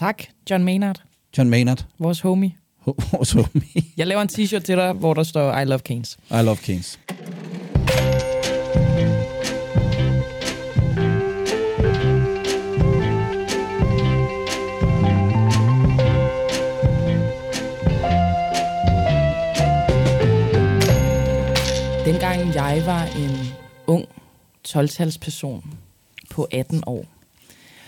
Tak, John Maynard, John Maynard. vores homie. Vores homie. Jeg laver en t-shirt til dig, hvor der står I love Keynes. I love Keynes. Dengang jeg var en ung 12-talsperson på 18 år,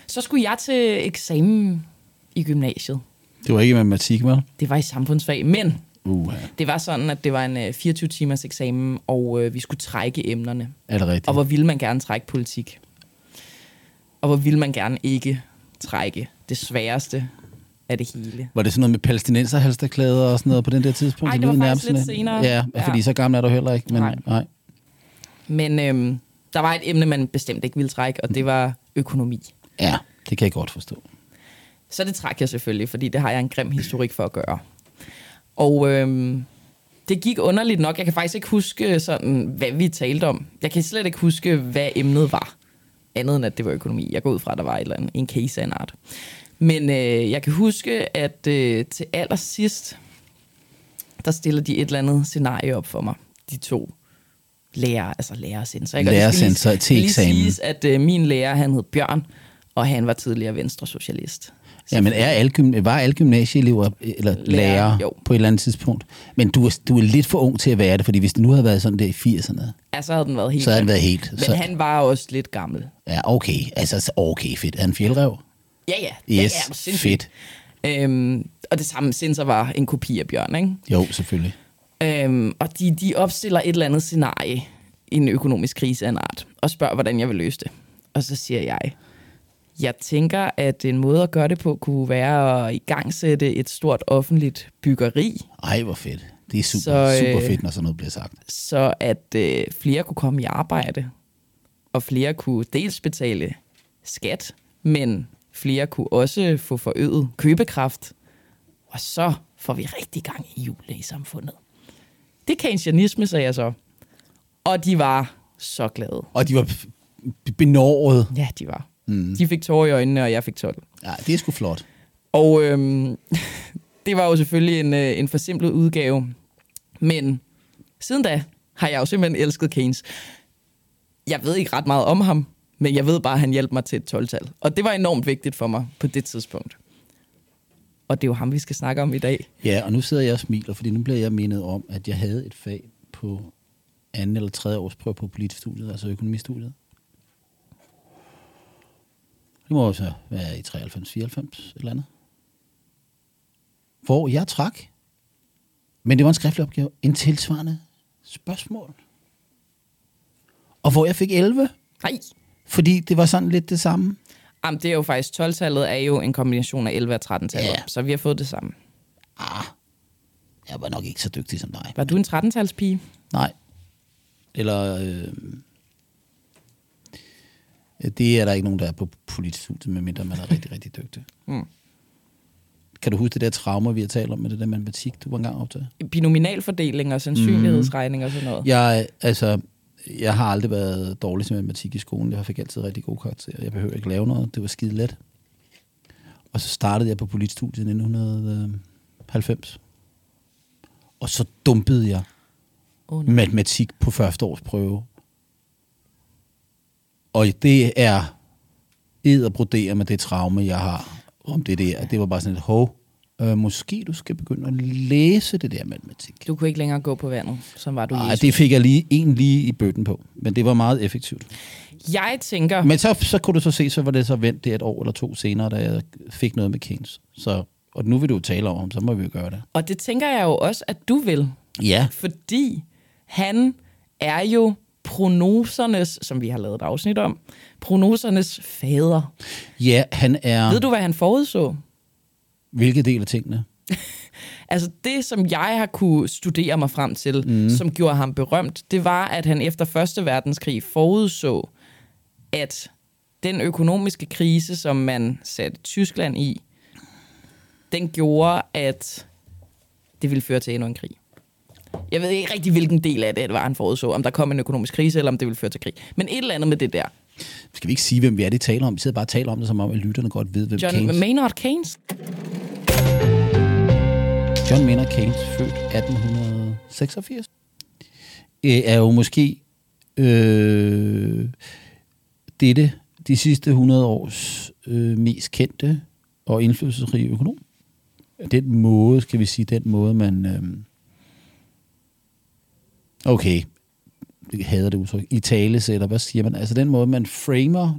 så skulle jeg til eksamen i gymnasiet. Det var ikke matematik, vel? Det var i samfundsfag, men Uh, det var sådan, at det var en øh, 24 timers eksamen, og øh, vi skulle trække emnerne. er det rigtigt? Og hvor ville man gerne trække politik? Og hvor ville man gerne ikke trække det sværeste af det hele? Var det sådan noget med palæstinenserhalsterklæder og sådan noget på den der tidspunkt? Ej, det var lød faktisk nærmest lidt senere. Ja, Ja. fordi så gammel er du heller ikke. Men, Nej. nej. Men øhm, der var et emne, man bestemt ikke ville trække, og det var økonomi. Ja, det kan jeg godt forstå. Så det træk jeg selvfølgelig, fordi det har jeg en grim historik for at gøre. Og øhm, det gik underligt nok. Jeg kan faktisk ikke huske, sådan, hvad vi talte om. Jeg kan slet ikke huske, hvad emnet var. Andet end, at det var økonomi. Jeg går ud fra, at der var et eller andet, en case af en art. Men øh, jeg kan huske, at øh, til allersidst, der stiller de et eller andet scenarie op for mig. De to lærer, altså lærersensor. ikke? Lærersensor til det skal lige eksamen. siges, at øh, min lærer, han hed Bjørn, og han var tidligere venstresocialist. Ja, men er alle, gym- var alle gymnasieelever eller Lærer, lærere jo. på et eller andet tidspunkt? Men du er, du er lidt for ung til at være det, fordi hvis det nu havde været sådan der i 80'erne, Ja, så havde den været helt så havde den været helt... Men Så, han var også lidt gammel. ja, okay. Altså, så okay, fedt. Er han fjeldrev? Ja, ja. ja, Yes, ja sindssygt. fedt. Øhm, og det samme sensor var en kopi af Bjørn, ikke? Jo, selvfølgelig. Øhm, og de, de opstiller et eller andet scenarie i en økonomisk krise af en art, og spørger, hvordan jeg vil løse det. Og så siger jeg, jeg tænker, at en måde at gøre det på kunne være at igangsætte et stort offentligt byggeri, Ej, hvor fedt. Det er super, Så, øh, super fedt, når sådan noget bliver sagt. så at øh, flere kunne komme i arbejde, og flere kunne dels betale skat, men flere kunne også få forøget købekraft, og så får vi rigtig gang i hjulene i samfundet. Det er keynesianisme, sagde jeg så. Og de var så glade. Og de var benåret. Ja, de var. Mm. De fik tårer i øjnene, og jeg fik 12. Ja, det er sgu flot. Og øhm, det var jo selvfølgelig en, øh, en forsimplet udgave. Men siden da har jeg jo simpelthen elsket Keynes. Jeg ved ikke ret meget om ham, men jeg ved bare, at han hjalp mig til et 12-tal. Og det var enormt vigtigt for mig på det tidspunkt. Og det er jo ham, vi skal snakke om i dag. Ja, og nu sidder jeg og smiler, fordi nu bliver jeg mindet om, at jeg havde et fag på anden eller tredje års prøve på politisk studiet, altså økonomistudiet. Det må jo så være i 93, 94 eller andet. Hvor jeg trak, men det var en skriftlig opgave, en tilsvarende spørgsmål. Og hvor jeg fik 11, Nej, fordi det var sådan lidt det samme. Jamen, det er jo faktisk 12-tallet er jo en kombination af 11 og 13-tallet. Ja. Så vi har fået det samme. Ah, jeg var nok ikke så dygtig som dig. Var du en 13-talspige? Nej. Eller... Øh, det er der ikke nogen, der er på politisk studiet, medmindre man er rigtig, rigtig dygtig. Mm. Kan du huske det der traumer, vi har talt om med det der matematik, du var engang optaget? Binominalfordeling og sandsynlighedsregning og sådan noget. Jeg, altså, jeg har aldrig været dårlig til matematik i skolen. Jeg fik altid rigtig gode karakterer. Jeg behøver ikke lave noget. Det var skide let. Og så startede jeg på politisk studiet i 1990. Og så dumpede jeg Oh, matematik på første års prøve. Og det er ed og brodere med det traume, jeg har om det der. Det var bare sådan et, hov, øh, måske du skal begynde at læse det der matematik. Du kunne ikke længere gå på vandet, som var du Nej, det fik jeg lige en lige i bøtten på, men det var meget effektivt. Jeg tænker, Men så, så kunne du så se, så var det så vendt det et år eller to senere, da jeg fik noget med Keynes. Så, og nu vil du jo tale om ham, så må vi jo gøre det. og det tænker jeg jo også, at du vil. Ja, Fordi han er jo prognosernes, som vi har lavet et afsnit om, prognosernes fader. ja han er... Ved du, hvad han forudså? Hvilke del af tingene? Altså det, som jeg har kunne studere mig frem til, mm. som gjorde ham berømt, det var, at han efter Første Verdenskrig forudså, at den økonomiske krise, som man satte Tyskland i, den gjorde, at det ville føre til endnu en krig. Jeg ved ikke rigtig, hvilken del af det, det var, han forudså. Om der kom en økonomisk krise, eller om det ville føre til krig. Men et eller andet med det der. Skal vi ikke sige, hvem vi er, det taler om? Vi sidder bare og taler om det, som om at lytterne godt ved, hvem John Keynes Maynard Keynes. John Maynard Keynes, født 1886, øh, er jo måske øh, dette de sidste 100 års øh, mest kendte og indflydelsesrige økonom. Den måde, skal vi sige, den måde, man... Øh, okay, jeg hader det udtryk, i tale sætter, hvad siger man? Altså den måde, man framer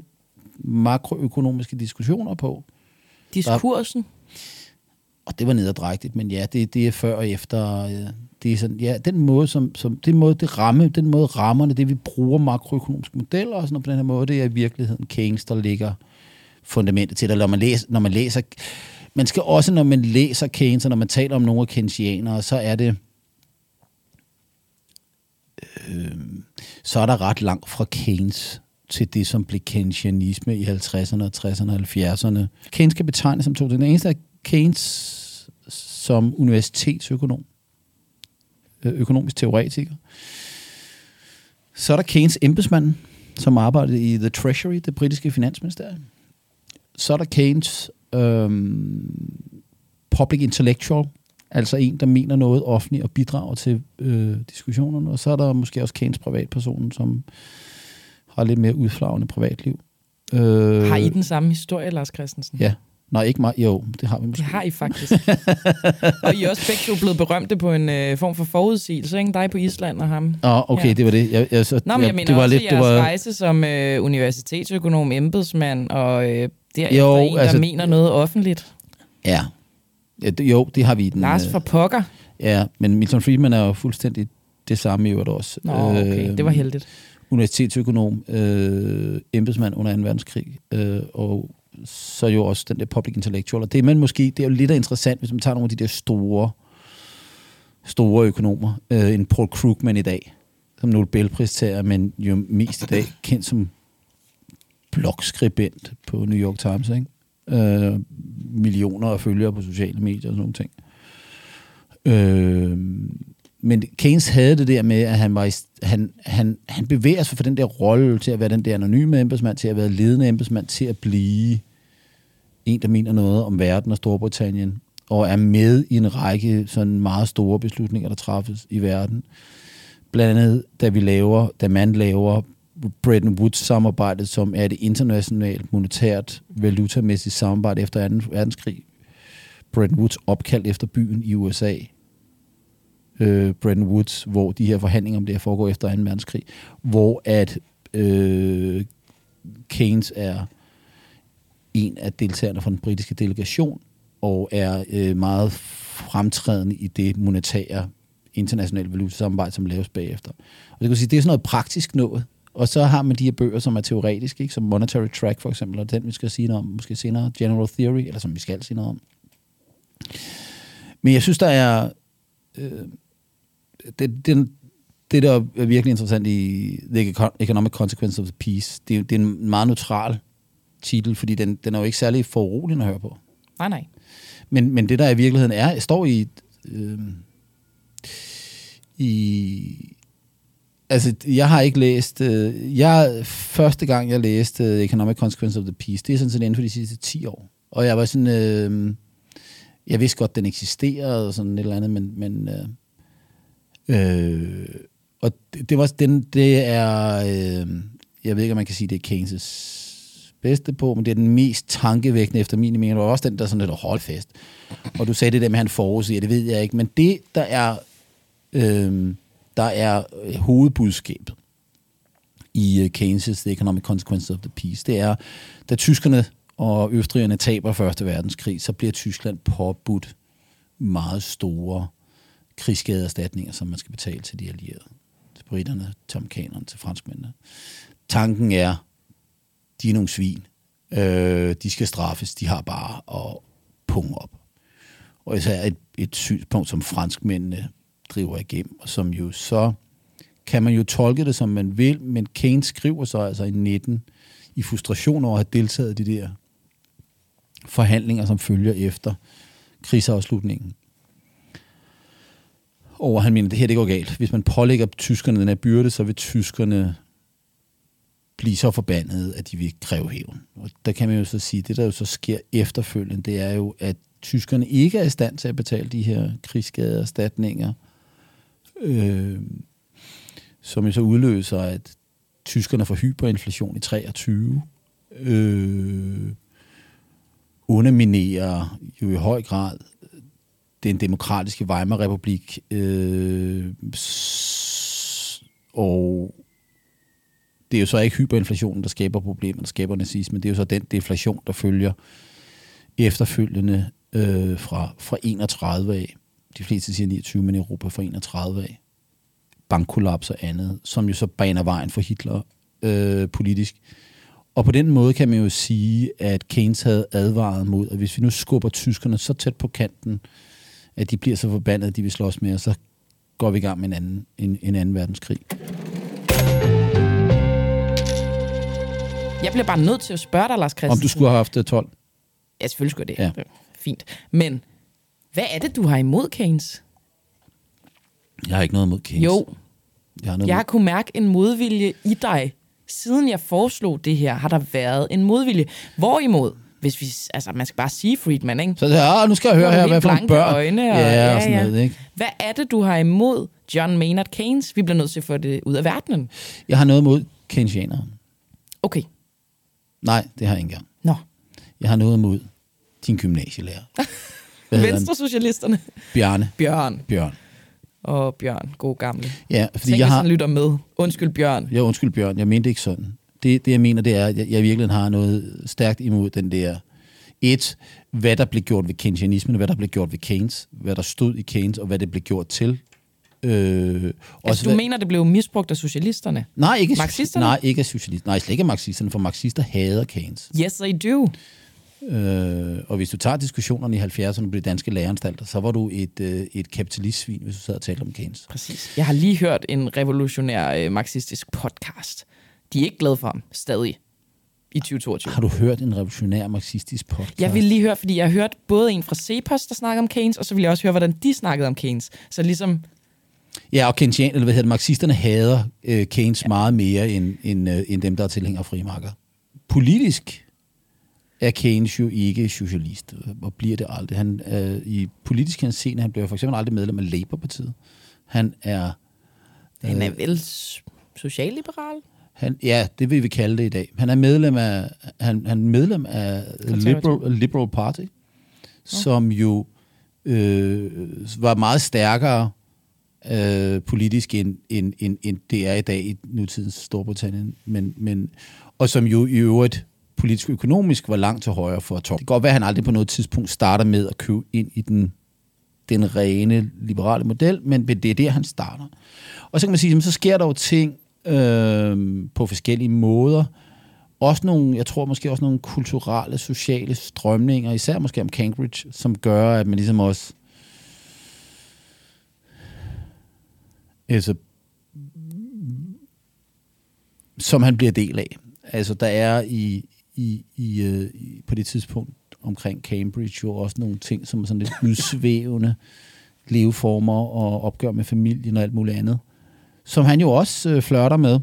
makroøkonomiske diskussioner på. Diskursen? Og det var nederdrægtigt, men ja, det, det er før og efter. øh, Det er sådan, ja, den måde, som, som den måde, det ramme, den måde rammerne, det vi bruger makroøkonomiske modeller og sådan noget på den her måde, det er i virkeligheden Keynes, der ligger fundamentet til det. Når man læser, når man læser, man skal også, når man læser Keynes, og når man taler om nogle af Keynesianere, så er det, øh, så er der ret langt fra Keynes til det, som blev Keynesianisme i 50'erne, 60'erne og 70'erne. Keynes kan betegnes som to. Den eneste er Keynes som universitetsøkonom, øh, økonomisk teoretiker. Så er der Keynes embedsmand, som arbejdede i The Treasury, det britiske finansministerium. Så er der Keynes øhm, public intellectual, altså en, der mener noget offentligt og bidrager til øh, diskussionerne. Og så er der måske også Keynes privatpersonen, som har lidt mere udflagende privatliv. Øh, Har I den samme historie, Lars Christensen? Ja. Nej, ikke mig. Jo, det har vi måske. Det har I faktisk. og I er også begge to blevet berømte på en øh, form for forudsigelse, ikke? Dig på Island og ham. Åh, okay, Ja. det var det. Jeg, jeg, så, Nå, men jeg mener det var også lidt, jeres det var, rejse som øh, universitetsøkonom, embedsmand, og øh, derefter Jo, en, der altså- mener noget offentligt. Ja. Ja det, jo, det har vi den. Lars øh, for pokker. Ja, men Milton Friedman er jo fuldstændig det samme i øvrigt også. Nå, okay, Øh, det var heldigt. Universitetsøkonom, øh, embedsmand under 2. verdenskrig, øh, og så jo også den der public intellectual. Og det er man måske, det er jo lidt interessant, hvis man tager nogle af de der store, store økonomer. Øh, en Paul Krugman i dag, som Nobelpristager, men jo mest i dag kendt som blogskribent på New York Times, ikke? Øh, millioner af følgere på sociale medier og sådan nogle ting. Øh, men Keynes havde det der med, at han, var i, han, han, han bevæger sig fra den der rolle til at være den der anonyme embedsmand, til at være ledende embedsmand, til at blive en, der mener noget om verden og Storbritannien, og er med i en række sådan meget store beslutninger, der træffes i verden. Blandt andet, da vi laver, da man laver Bretton Woods-samarbejdet, som er det internationalt monetært valutamæssigt samarbejde efter 2. verdenskrig. Bretton Woods opkaldt efter byen i USA, øh, Bretton Woods, hvor de her forhandlinger om det her foregår efter 2. verdenskrig, hvor at øh, Keynes er en af deltagerne fra den britiske delegation, og er øh, meget fremtrædende i det monetære internationale valutasamarbejde, som laves bagefter. Og det kan sige, det er sådan noget praktisk noget. Og så har man de her bøger, som er teoretiske, ikke? som Monetary Track for eksempel, og den vi skal sige noget om, måske senere, General Theory, eller som vi skal sige noget om. Men jeg synes, der er... Øh, det, det, det, der er virkelig interessant i The Economic Consequence of the Peace, det, er- det er en meget neutral titel, fordi den, den er jo ikke særlig foruroligende at høre på. Nej, nej. Men, men det, der i virkeligheden er, står i... Øh, i altså, jeg har ikke læst... Øh, jeg, første gang, jeg læste øh, Economic Consequence of the Peace, det er sådan set inden for de sidste 10 år. Og jeg var sådan... Øh, jeg vidste godt, den eksisterede og sådan et eller andet, men... men øh, øh, og det, det var den, det er... Øh, jeg ved ikke, om man kan sige, det er Keynes' bedste på, men det er den mest tankevækkende efter min mening. Det var også den, der sådan lidt holdt fast. Og du sagde det der med, at han forudsiger, det ved jeg ikke. Men det, der er, øh, der er øh, hovedbudskabet i øh, Keynes' The Economic Consequences of the Peace, det er, da tyskerne og østrigerne taber Første Verdenskrig, så bliver Tyskland påbudt meget store krigsskadeerstatninger, som man skal betale til de allierede. Til britterne, til amerikanerne, til franskmændene. Tanken er, de er nogle svin. Øh, de skal straffes. De har bare at punge op. Og især et, et synspunkt, som franskmændene driver igennem, og som jo så kan man jo tolke det, som man vil, men Keynes skriver så altså i 19 i frustration over at have deltaget i de der forhandlinger, som følger efter krigsafslutningen. Og han mener, det her det går galt. Hvis man pålægger tyskerne den her byrde, så vil tyskerne blive så forbandet, at de vil kræve hævn. Og der kan man jo så sige, det der jo så sker efterfølgende, det er jo, at tyskerne ikke er i stand til at betale de her krigsskadeerstatninger, øh, som jo så udløser, at tyskerne får hyperinflation i 23, øh, underminerer jo i høj grad den demokratiske Weimar-republik, øh, og det er jo så ikke hyperinflationen, der skaber problemer, der skaber nazisme. Det er jo så den deflation, der følger efterfølgende øh, fra, fra 31 af. De fleste siger 29, men i Europa fra 31 af. Bankkollaps og andet, som jo så baner vejen for Hitler øh, politisk. Og på den måde kan man jo sige, at Keynes havde advaret mod, at hvis vi nu skubber tyskerne så tæt på kanten, at de bliver så forbandet, at de vil slås med os, så går vi i gang med en anden, en, en anden verdenskrig. Jeg bliver bare nødt til at spørge dig, Lars Christensen. Om du skulle have haft 12? Ja, selvfølgelig skulle det. Ja. Fint. Men hvad er det, du har imod Keynes? Jeg har ikke noget imod Keynes. Jo, Jeg har noget jeg har kunnet mærke en modvilje i dig. Siden jeg foreslog det her, har der været en modvilje. Hvorimod, hvis vi, altså man skal bare sige Friedman, ikke? Så ja, nu skal jeg høre er her, hvad for nogle børn. øjne, og- ja, ja, og sådan ja. noget, ikke? Hvad er det, du har imod John Maynard Keynes? Vi bliver nødt til at få det ud af verdenen. Jeg har noget imod Keynesianere. Okay. Nej, det har jeg ikke engang. Nå. Jeg har noget imod din gymnasielærer. Hvad hedder han? Venstre Socialisterne. Bjarne. Bjørn. Bjørn. Og Bjørn, god gamle. Ja, fordi Tænk, jeg har... han lytter med. Undskyld, Bjørn. Jeg undskyld, Bjørn. Jeg mente ikke sådan. Det, det jeg mener, det er, at jeg, jeg virkelig har noget stærkt imod den der... Et, hvad der blev gjort ved keynesianismen, hvad der blev gjort ved Keynes, hvad der stod i Keynes, og hvad det blev gjort til. Øh, Altså, også du hvad- mener, det blev misbrugt af socialisterne? Nej, ikke Marxisterne? Nej, ikke af socialister. Nej, slet ikke af marxisterne, for marxister hader Keynes. Yes, I do. Øh, og hvis du tager diskussionerne i 70'erne på de danske læreanstalter, så var du et, øh, et kapitalistsvin, hvis du sad og talte om Keynes. Præcis. Jeg har lige hørt en revolutionær øh, marxistisk podcast. De er ikke glade for ham, stadig, i 2022. Har du hørt en revolutionær marxistisk podcast? Jeg vil lige høre, fordi jeg har hørt både en fra Cepos, der snakker om Keynes, og så vil jeg også høre, hvordan de snakkede om Keynes. Så ligesom, Ja, og Keynesian, eller hvad hedder det, marxisterne hader øh, Keynes ja. meget mere end, end, øh, end dem, der er tilhængere af frimarker. Politisk er Keynes jo ikke socialist, og bliver det aldrig. Han, øh, I politisk henseende, han bliver for eksempel aldrig medlem af Labour-partiet. Han er, han er vel s- socialliberal? han, ja, det vil vi kalde det i dag. Han er medlem af, han, han er medlem af Liberal, Liberal Party, som jo øh, var meget stærkere øh, politisk, end, end, end, end det er i dag i nutidens Storbritannien. Men, men, og som jo i øvrigt politisk og økonomisk var langt til højre for Tom. Det kan godt være, at han aldrig på noget tidspunkt starter med at købe ind i den, den rene liberale model, men det er der, han starter. Og så kan man sige, så sker der jo ting øh, på forskellige måder. Også nogle, jeg tror måske også nogle kulturelle, sociale strømninger, især måske om Cambridge, som gør, at man ligesom også altså, som han bliver del af. Altså, der er i, i, i, øh, på det tidspunkt omkring Cambridge jo også nogle ting, som er sådan lidt udsvævende leveformer og opgør med familien og alt muligt andet, som han jo også øh, flørter med.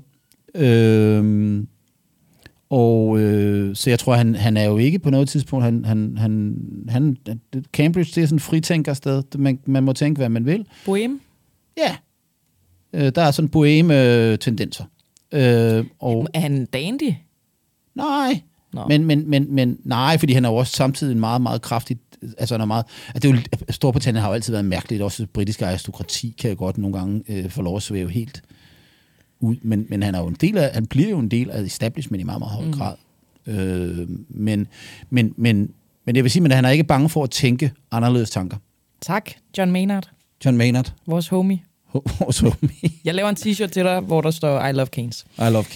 Øh, og øh, så jeg tror, han, han er jo ikke på noget tidspunkt, han, han, han, han, Cambridge det er sådan en fritænkersted. Man, man må tænke, hvad man vil. Bohem? Ja. Øh, der er sådan boheme tendenser. Øh, og Er han dandy? nej, Men, men, men, men nej, fordi han er jo også samtidig en meget, meget kraftig, altså han er meget, at det er jo, Storbritannien har jo altid været mærkeligt, også det britiske aristokrati kan jo godt nogle gange øh, få lov at svæve helt ud, men, men han er jo en del af, han bliver jo en del af establishment i meget, meget høj Mm. grad. Øh, men, men, men, men jeg vil sige, at han er ikke bange for at tænke anderledes tanker. Tak, John Maynard, John Maynard, vores homie. vores homie. Jeg laver en t-shirt til dig, hvor der står I love Keynes. I love King.